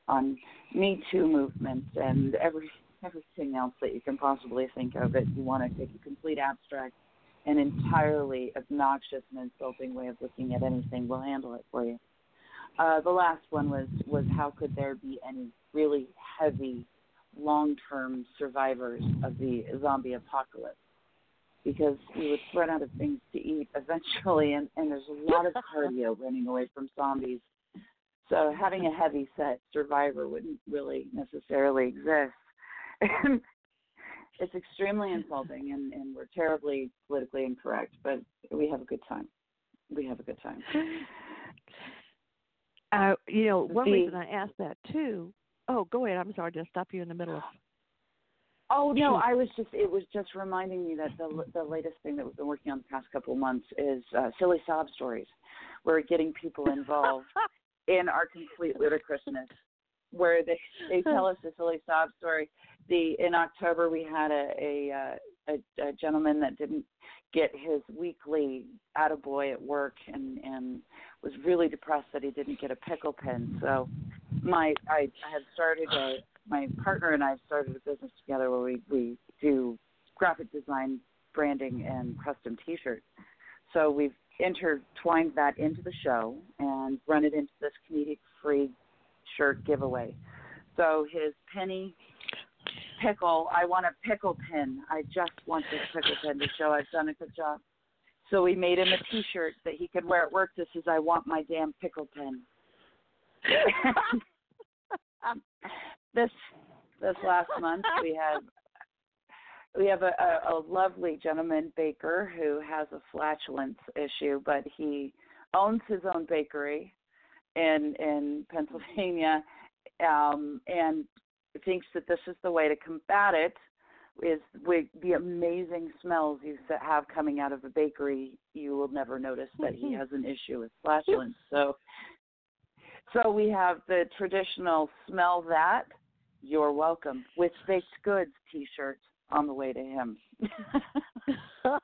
on Me Too movements and every everything else that you can possibly think of. If you want to take a complete abstract and entirely obnoxious and insulting way of looking at anything, we'll handle it for you. Uh, the last one was was how could there be any really heavy, long-term survivors of the zombie apocalypse? Because we would run out of things to eat eventually, and, and there's a lot of cardio <laughs> running away from zombies. So having a heavy set survivor wouldn't really necessarily exist. it's extremely insulting, and, and we're terribly politically incorrect, but we have a good time. We have a good time. <laughs> Uh, you know, one The- reason I asked that too. Oh, go ahead. I'm sorry to stop you in the middle of. Oh no, I was just it was just reminding me that the the latest thing that we've been working on the past couple of months is uh, silly sob stories. We're getting people involved <laughs> in our complete ludicrousness, where they they tell us a silly sob story. The in October we had a a, uh, a, a gentleman that didn't get his weekly attaboy at work and and was really depressed that he didn't get a pickle pin. So my I, I had started a my partner and I started a business together where we we do graphic design, branding, and custom T-shirts. So we've intertwined that into the show and run it into this comedic-free shirt giveaway. So his penny pickle, I want a pickle pin. I just want this pickle pin to show I've done a good job. So we made him a T-shirt that he could wear at work that says "I want my damn pickle pin." <laughs> this this last month we had we have a, a, a lovely gentleman baker who has a flatulence issue, but he owns his own bakery in in Pennsylvania, um, and thinks that this is the way to combat it. Is with the amazing smells you have coming out of a bakery, you will never notice that he mm-hmm. has an issue with flatulence. So, so we have the traditional "Smell that, you're welcome" with baked goods T-shirt on the way to him. <laughs>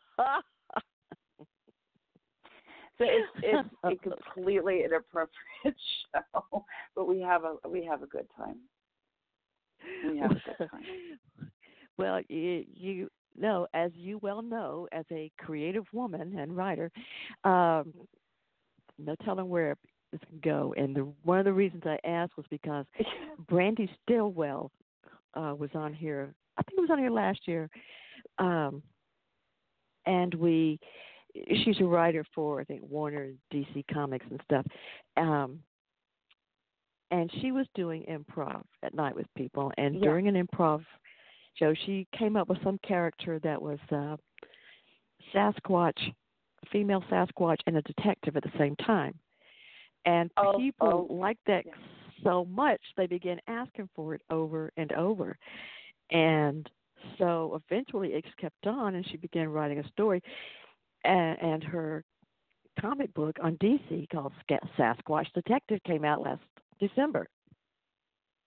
So it's it's <laughs> a completely inappropriate <laughs> show, but we have a we have a good time. We have a good time. well, you, you know, as you well know, as a creative woman and writer, um, no telling where this can go. And the, one of the reasons I asked was because <laughs> Brandee Stilwell uh, was on here. I think it was on here last year, um, and we. She's a writer for I think Warner DC Comics and stuff, um, and she was doing improv at night with people. And Yeah. during an improv show, she came up with some character that was uh, Sasquatch, female Sasquatch, and a detective at the same time. And Oh, people oh, liked that yeah. so much they began asking for it over and over. And so eventually it kept on, and she began writing a story. And, and her comic book on DC called Sasquatch Detective came out last December.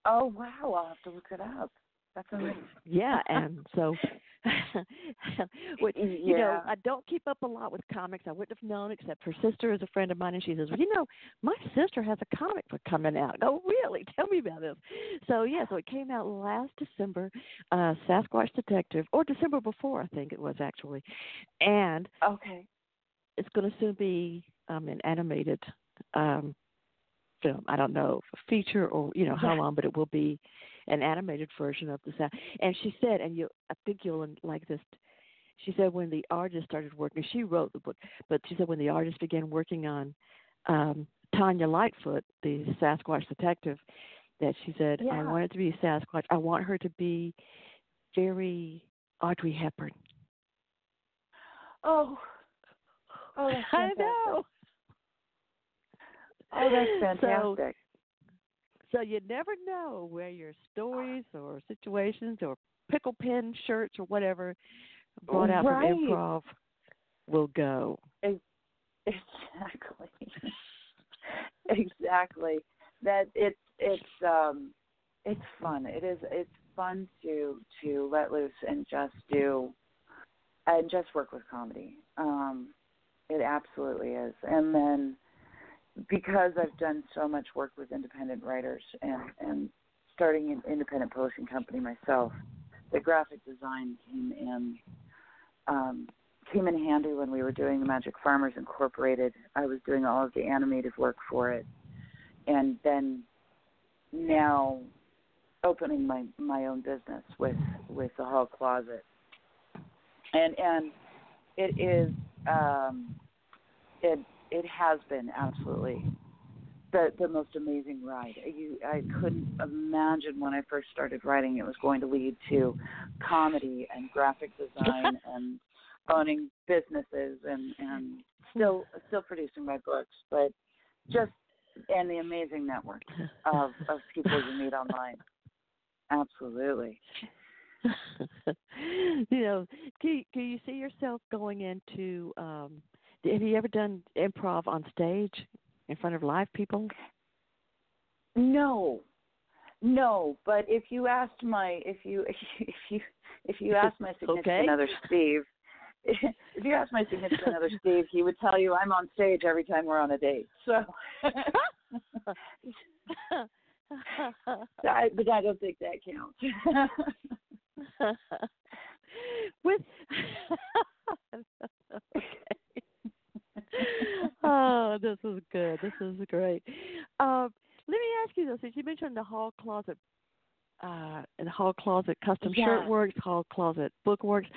Oh wow, I'll have to look it up. That's amazing. Yeah, and so, <laughs> which, you know, I don't keep up a lot with comics. I wouldn't have known except her sister is a friend of mine, and she says, "Well, you know, my sister has a comic book coming out." <laughs> Oh, really? Tell me about this. So yeah, so it came out last December, uh, Sasquatch Detective, or December before, I think it was actually, and Okay. it's going to soon be um, an animated um, film. I don't know, a feature or you know how long, but it will be an animated version of the sound. And she said, and you, I think you'll like this. She said when the artist started working, she wrote the book, but she said when the artist began working on um, Tanya Lightfoot, the Sasquatch detective, that she said, I want it to be Sasquatch. I want her to be very Audrey Hepburn. Oh. Oh, <laughs> I know. Oh, that's <laughs> So- fantastic. So you never know where your stories or situations or pickle pin shirts or whatever brought out Right. from improv will go. Exactly. <laughs> exactly. That it's it's um it's fun. It is it's fun to to let loose and just do and just work with comedy. Um it absolutely is. And then because I've done so much work with independent writers and and starting an independent publishing company myself, the graphic design came in um came in handy when we were doing the Magic Farmers Incorporated. I was doing all of the animated work for it, and then now opening my my own business with with the hall closet and and it is um it it has been absolutely the the most amazing ride. You I couldn't imagine when I first started writing it was going to lead to comedy and graphic design <laughs> and owning businesses and and still still producing my books, but just and the amazing network of of people you meet online. Absolutely. <laughs> you know, do do you see yourself going into um have you ever done improv on stage in front of live people? No, no. But if you asked my if you <laughs> if you if you asked my significant okay. other Steve, <laughs> if you asked my significant other Steve, he would tell you I'm on stage every time we're on a date. So. <laughs> I, but I don't think that counts. With okay. <laughs> oh, this is good. This is great. Um, let me ask you this: Since you mentioned the hall closet, uh, and the hall closet custom yeah. shirt works, hall closet book works.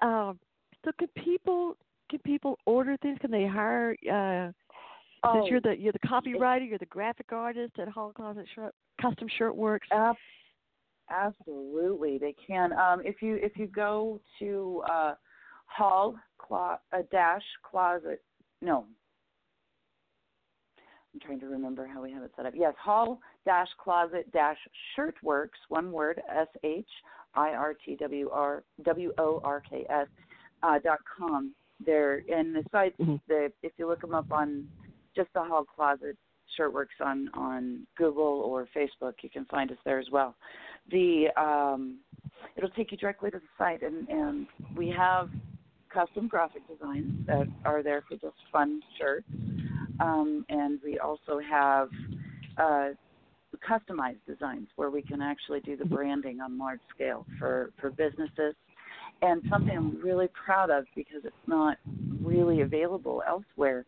Um, so, can people can people order things? Can they hire? Uh, oh, since you're the you're the copywriter, you're the graphic artist at Hall Closet Shirt, Custom Shirt Works. Ab- absolutely, they can. Um, if you if you go to uh, Hall clo- uh, dash Closet no. I'm trying to remember how we have it set up. Yes, hall dash closet dash shirtworks, one word, S H I R T W R W O R K S uh, dot com. There and the sites mm-hmm. the if you look them up on just the hall closet shirtworks on on Google or Facebook, you can find us there as well. The um, it'll take you directly to the site and and we have custom graphic designs that are there for just fun shirts. Um, and we also have uh, customized designs where we can actually do the branding on large scale for, for businesses. And something I'm really proud of because it's not really available elsewhere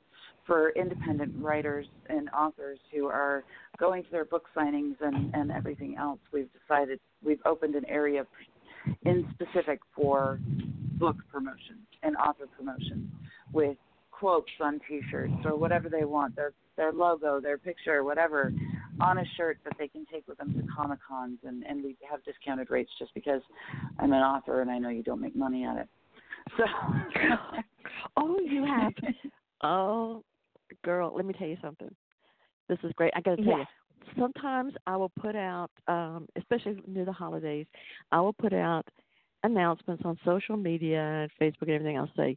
for independent writers and authors who are going to their book signings and, and everything else. We've decided we've opened an area in specific for book promotion and author promotion with quotes on T-shirts or whatever they want, their their logo, their picture, whatever, on a shirt that they can take with them to Comic Cons, and and we have discounted rates just because I'm an author and I know you don't make money at it. <laughs> So, <laughs> oh, you have. Oh, girl, let me tell you something. This is great. I got to tell yeah. you. Sometimes I will put out, um, especially near the holidays, I will put out announcements on social media and Facebook and everything. I'll say,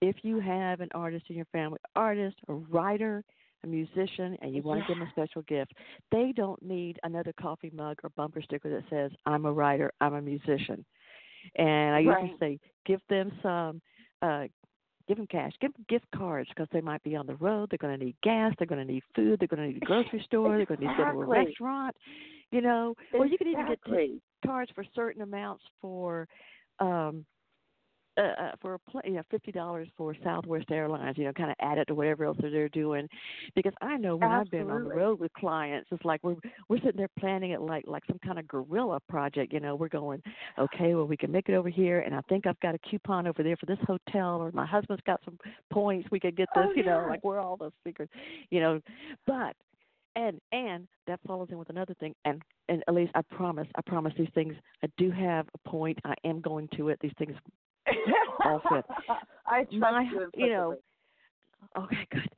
if you have an artist in your family, artist, a writer, a musician, and you want to give them a special gift, they don't need another coffee mug or bumper sticker that says, I'm a writer, I'm a musician. And I right. usually say, give them some, uh, give them cash, give them gift cards because they might be on the road, they're going to need gas, they're going to need food, they're going to need a grocery store, they're going to need to go to a restaurant, you know, exactly. or you can even get t- cards for certain amounts for um uh, uh for a pl- you know fifty dollars for Southwest Airlines, you know, kind of add it to whatever else they're doing, because I know when Absolutely. I've been on the road with clients, it's like we're we're sitting there planning it like like some kind of guerrilla project. You know, we're going, okay, well we can make it over here, and I think I've got a coupon over there for this hotel, or my husband's got some points, we could get this. Oh, you know, like we're all those secrets, you know, but and and that follows in with another thing and and at least i promise i promise these things i do have a point. I am going to it. These things all fit. <laughs> I trust my you, you know okay good.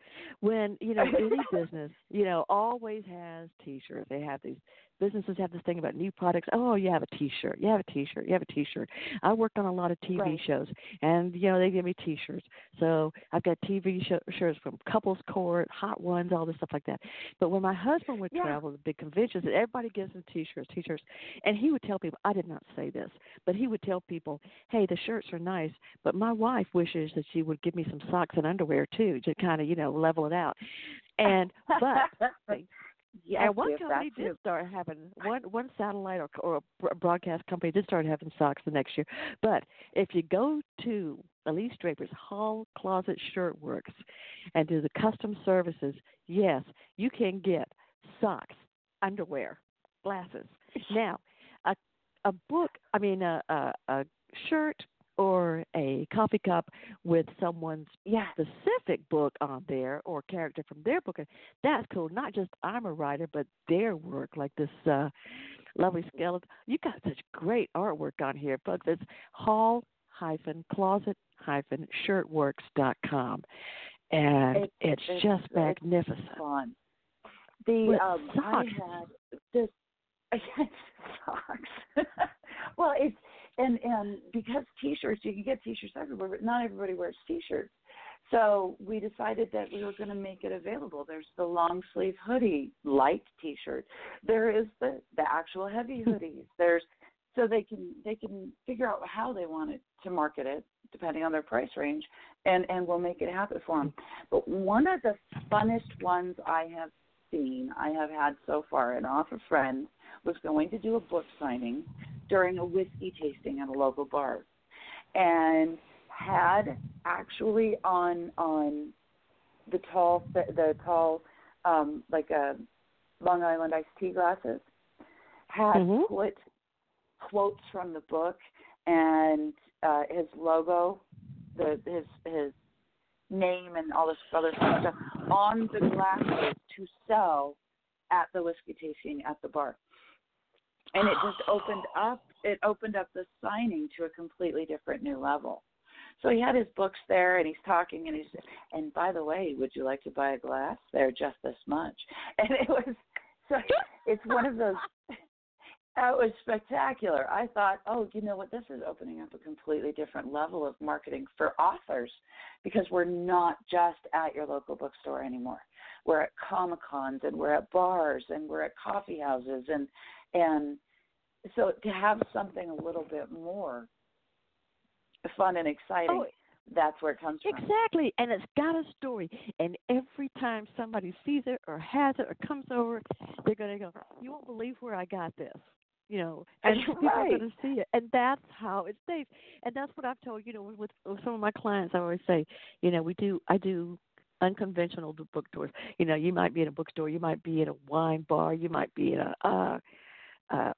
When you know <laughs> any business you know always has t-shirts they have these businesses have this thing about new products. Oh you have a t-shirt. You have a t-shirt. You have a t-shirt. I worked on a lot of tv Right. shows and you know they give me t-shirts. So i've got tv sh- shirts from couples court hot ones all this stuff like that. But when my husband would Yeah. travel to big conventions everybody gives him t-shirts t-shirts. And he would tell people i did not say this but he would tell people hey the shirts are nice but my wife wishes that she would give me some socks and underwear too to kind of you know level it out. And but <laughs> yes, and one company did start having one one satellite or or a broadcast company did start having socks the next year. But if you go to Elyse Draper's Hall Closet Shirt Works and do the custom services, yes, you can get socks, underwear, glasses. <laughs> Now, a a book, I mean a a, a shirt or a coffee cup with someone's Yeah. specific book on there or character from their book. That's cool. Not just I'm a writer, but their work, like this uh lovely skeleton. You got such great artwork on here, folks. It's hall hyphen closet hyphen shirtworks dot com. And It's- it's, it's- just it's magnificent. fun. The With um, I socks. had this <laughs> socks. <laughs> well, it's and and because t-shirts, you can get t-shirts everywhere, but not everybody wears t-shirts. So we decided that we were going to make it available. There's the long sleeve hoodie, light t-shirt. There is the the actual heavy <laughs> hoodies. There's so they can they can figure out how they want it to market it depending on their price range, and and we'll make it happen for them. But one of the funnest ones I have seen, I have had so far, and off a friend was going to do a book signing during a whiskey tasting at a local bar, and had actually on on the tall the, tall um like a Long Island iced tea glasses had Mhm. put quotes from the book and uh his logo the his his name and all this other stuff on the glasses to sell at the whiskey tasting at the bar. And it just <gasps> opened up it opened up the signing to a completely different new level. So he had his books there and he's talking and he's and by the way, would you like to buy a glass? They're just this much. <laughs> And it was so it's one of those <laughs> that was spectacular. I thought, oh, you know what? This is opening up a completely different level of marketing for authors because we're not just at your local bookstore anymore. We're at comic cons and we're at bars and we're at coffee houses and and so to have something a little bit more fun and exciting, Oh, that's where it comes from. Exactly, and it's got a story. And every time somebody sees it or has it or comes over, they're going to go, "You won't believe where I got this." You know, and That's <laughs> people are going to see it, and that's how it stays. And that's what I've told you know with, with some of my clients. I always say, you know, we do. I do unconventional book tours. You know, you might be in a bookstore, you might be in a wine bar, you might be in a uh, uh,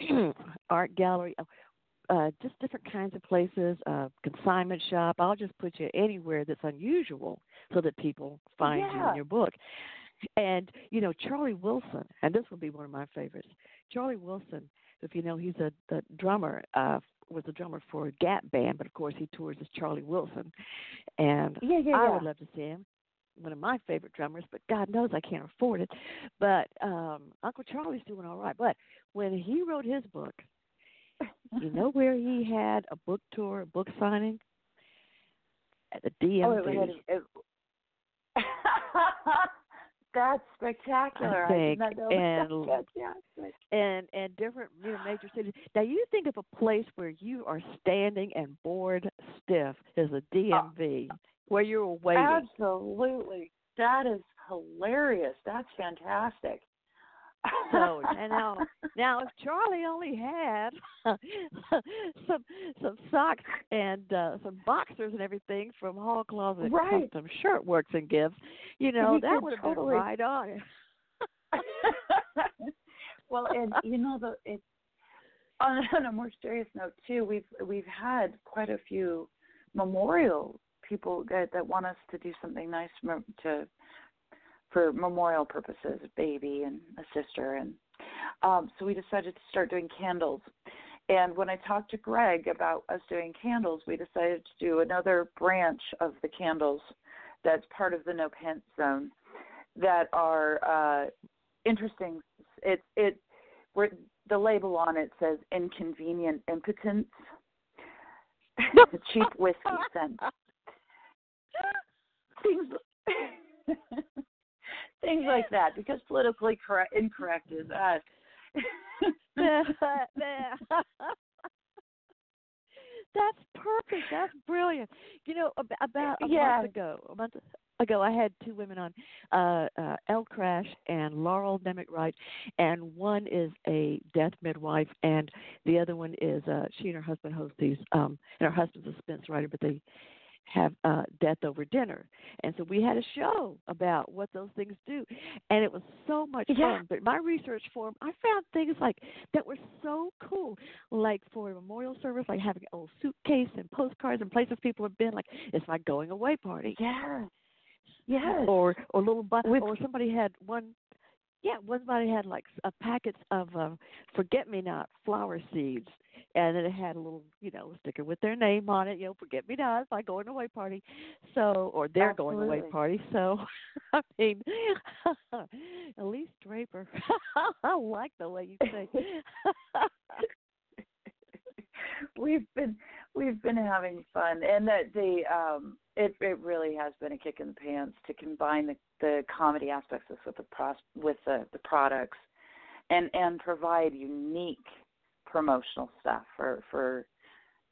<clears throat> art gallery. Uh, just different kinds of places, uh, consignment shop. I'll just put you anywhere that's unusual so that people find you in your book. And you know Charlie Wilson, and this will be one of my favorites. Charlie Wilson, if you know, he's a the drummer. Uh, was a drummer for a Gap band, but of course he tours as Charlie Wilson. And Yeah, yeah, I yeah. would love to see him. One of my favorite drummers, but God knows I can't afford it. But um Uncle Charlie's doing all right. But when he wrote his book, you know <laughs> where he had a book tour, a book signing? At the DMV. Oh, it, it, it, <laughs> that's spectacular. I did think, not know and- <laughs> and and different you know major cities. Now you think of a place where you are standing and bored stiff is a DMV where you're waiting. Absolutely, that is hilarious. That's fantastic. So <laughs> and now now if Charlie only had <laughs> some some socks and uh, some boxers and everything from Hall Closet Right. Custom Shirt Works and Gifts, you know He that would have totally- been right on. <laughs> well, and you know the it's on, on a more serious note too. We've we've had quite a few memorial people that that want us to do something nice to for memorial purposes, a baby and a sister, and um, so we decided to start doing candles. And when I talked to Greg about us doing candles, we decided to do another branch of the candles that's part of the no pants zone that are uh, interesting. It it where the label on it says inconvenient impotence, <laughs> cheap whiskey scent. Things <laughs> things like that because politically correct incorrect is us. That's <laughs> <laughs> perfect. That's brilliant. You know, ab- about a Yeah. month ago, a month ago, I had two women on, uh, uh, Elle Crash and Laurel Nemec Wright, and one is a death midwife, and the other one is uh, she and her husband host these. Um, and her husband's a suspense writer, but they have uh, death over dinner, and so we had a show about what those things do, and it was so much Yeah. fun. But my research form, I found things like that were so cool, like for a memorial service, like having an old suitcase and postcards and places people have been, like it's like going away party Yes. Yes. or or little bu- With- or somebody had one yeah one somebody had like a packets of uh, forget me not flower seeds and it had a little you know sticker with their name on it you know forget me not by going away party. So or they're going away party so <laughs> i mean <laughs> elyse draper <laughs> i like the way you say we've been we've been having fun and the the um it it really has been a kick in the pants to combine the the comedy aspects of with the pros with the the products and and provide unique promotional stuff for for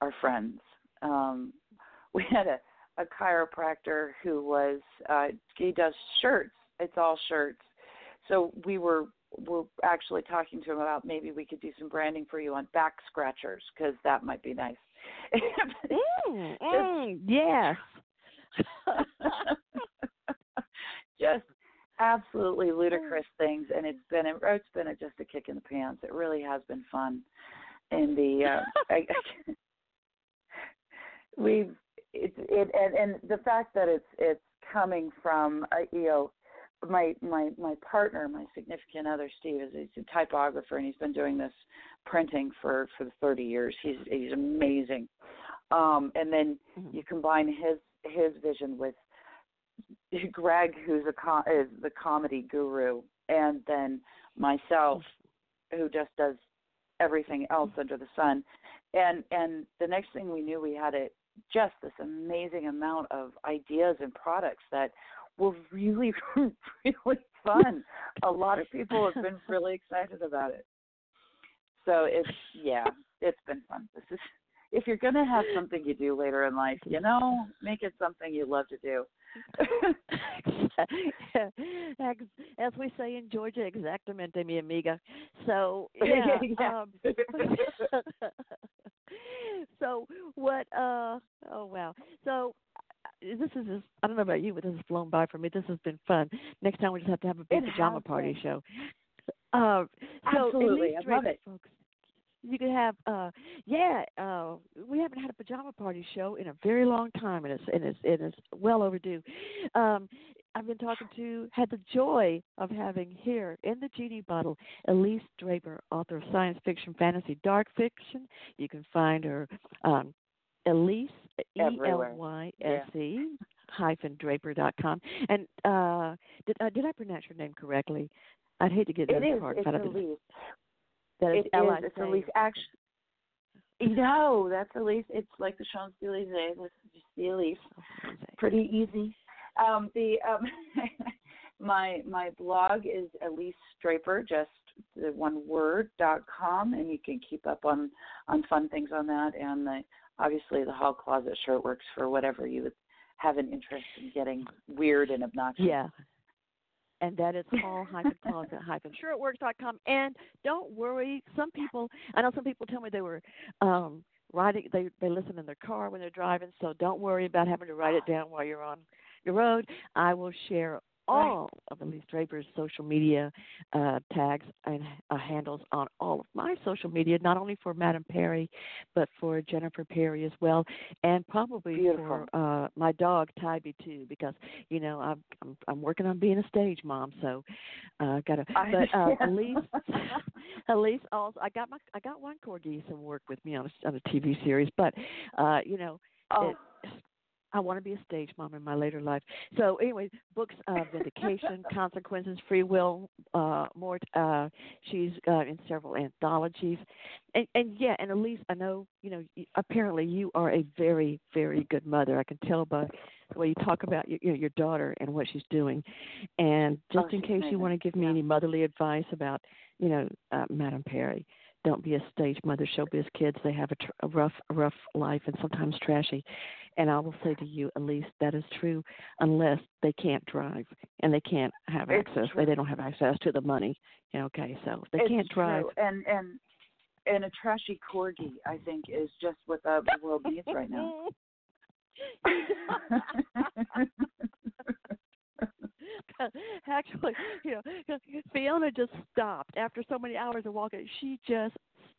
our friends. Um <laughs> we had a a chiropractor who was uh he does shirts. It's all shirts. So we were we're actually talking to him about maybe we could do some branding for you on back scratchers because that might be nice. <laughs> mm, mm, yes <laughs> just absolutely ludicrous things, and it's been a, it's been a, just a kick in the pants. It really has been fun, and the uh, I, I, <laughs> we've it, it and and the fact that it's it's coming from uh, you know my my my partner, my significant other, Steve, is he's a typographer and he's been doing this printing for for the 30 years. He's he's amazing. Um, and then Mhm. you combine his his vision with <laughs> Greg, who's a com- is the comedy guru, and then myself, who just does everything else under the sun. And and the next thing we knew, we had it just this amazing amount of ideas and products that were really <laughs> really fun. A lot of people have been really excited about it. So it's yeah, it's been fun. This is if you're gonna have something you do later in life, you know, make it something you love to do. <laughs> As we say in Georgia, exactamente, mi amiga. So <laughs> yeah. Yeah. Um, <laughs> so what? Uh oh wow. So uh, this is just, I don't know about you, but this has flown by for me. This has been fun. Next time we just have to have a big It pajama party show. Uh, so Absolutely, I love it. folks. You could have, uh, yeah. Uh, we haven't had a pajama party show in a very long time, and it's and it's and it's well overdue. Um, I've been talking to, had the joy of having here in the genie bottle, Elyse Draper, author of science fiction, fantasy, dark fiction. You can find her, um, Elyse E L. Y S E hyphen Draper dot com. And uh, did uh, did I pronounce your name correctly? I'd hate to get It that is. part. It's but I did- Elyse. That It is. It's Elyse. Actually, no, that's Elyse. It's like the Champs Elysees. It's just the Elyse. Pretty easy. Um, the um, <laughs> my my blog is Elyse Draper, just the one word dot com, and you can keep up on on fun things on that. And the, obviously, the Hall Closet shirt works for whatever you would have an interest in getting weird and obnoxious. Yeah. And that is <laughs> hall hyphen closet hyphen shirtworks.com. And don't worry, some people I know some people tell me they were um riding they they listen in their car when they're driving, so don't worry about having to write it down while you're on the road. I will share all of Elyse Draper's social media uh, tags and uh, handles on all of my social media, not only for Madame Perry, but for Jennifer Perry as well, and probably Beautiful. for uh, my dog Tybee too, because you know I'm I'm, I'm working on being a stage mom, so uh, got to. I But uh. Elyse, <laughs> <laughs> Elyse also I got my I got one corgi some work with me on a on a TV series, but uh, you know Oh, it, I want to be a stage mom in my later life. So, anyway, books, uh, Vindication, <laughs> Consequences, Freewill, uh, more. Uh, she's uh, in several anthologies, and and yeah, and Elyse, I know you know. y- Apparently, you are a very very good mother. I can tell by the way you talk about your you know, your daughter and what she's doing. And just Oh, in case you want to give me Yeah. any motherly advice about you know uh, Madame Perry, don't be a stage mother. Showbiz kids, they have a, tr- a rough, a rough life and sometimes trashy. And I will say to you, Elyse, that is true unless they can't drive and they can't have It's access. true. They, don't have access to the money. Okay, so they it's can't drive. true. and and and a trashy corgi, I think, is just what the world needs right now. <laughs> <laughs> <laughs> Actually, you know, Fiona just stopped after so many hours of walking. She just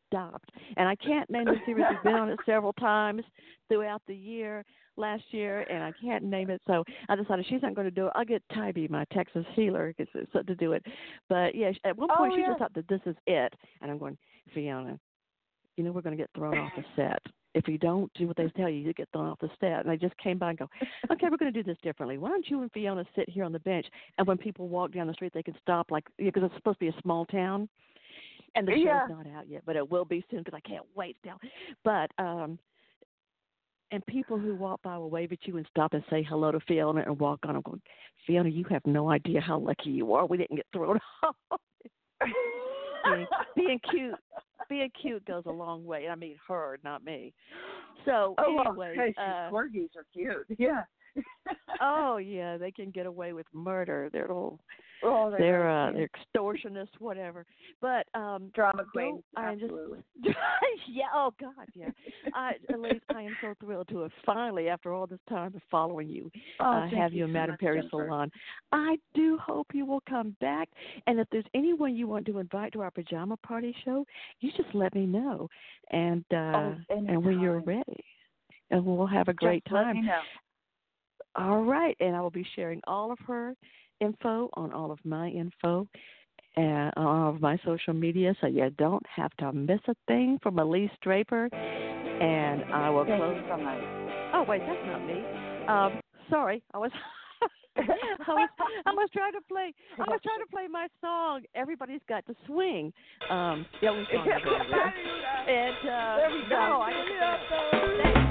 stopped, and I can't name the series. We've been on it several times throughout the year last year, and I can't name it. So I decided she's not going to do it. I'll get Tybee, my Texas heeler, to do it. But yeah, at one point oh, she yeah. just thought that this is it, and I'm going, Fiona, you know we're going to get thrown off the set. If you don't do what they tell you, you get thrown off the set. And they just came by and go, okay, we're going to do this differently. Why don't you and Fiona sit here on the bench, and when people walk down the street, they can stop, like because it's supposed to be a small town, and the show's Yeah. not out yet, but it will be soon because I can't wait now. But um, and people who walk by will wave at you and stop and say hello to Fiona and walk on. I'm going, Fiona, you have no idea how lucky you are. We didn't get thrown <laughs> off. being, being cute, being cute goes a long way. I mean her, not me. <gasps> So oh, well, anyway, hey, uh, corgis are cute. <laughs> Yeah. Oh <laughs> yeah, they can get away with murder. They're all oh, they're, they're uh, they're extortionists, whatever. But um, drama queen. I just <laughs> yeah, oh God, yeah. I, Elyse, I am so thrilled to have finally, after all this time of following you, oh, uh, have you you in so Madame Perry. Salon. I do hope you will come back. And if there's anyone you want to invite to our pajama party show, you just let me know, and uh, Oh, and when you're ready, and we'll have a great Just time. All right, and I will be sharing all of her info on all of my info and on all of my social media, so you don't have to miss a thing from Elyse Draper. And I will Thank close. so much. Oh wait, that's not me. Um, sorry, I was. <laughs> I was I was trying to play I was trying to play my song. Everybody's got to swing. Um, the only song. And uh, There we go. no, I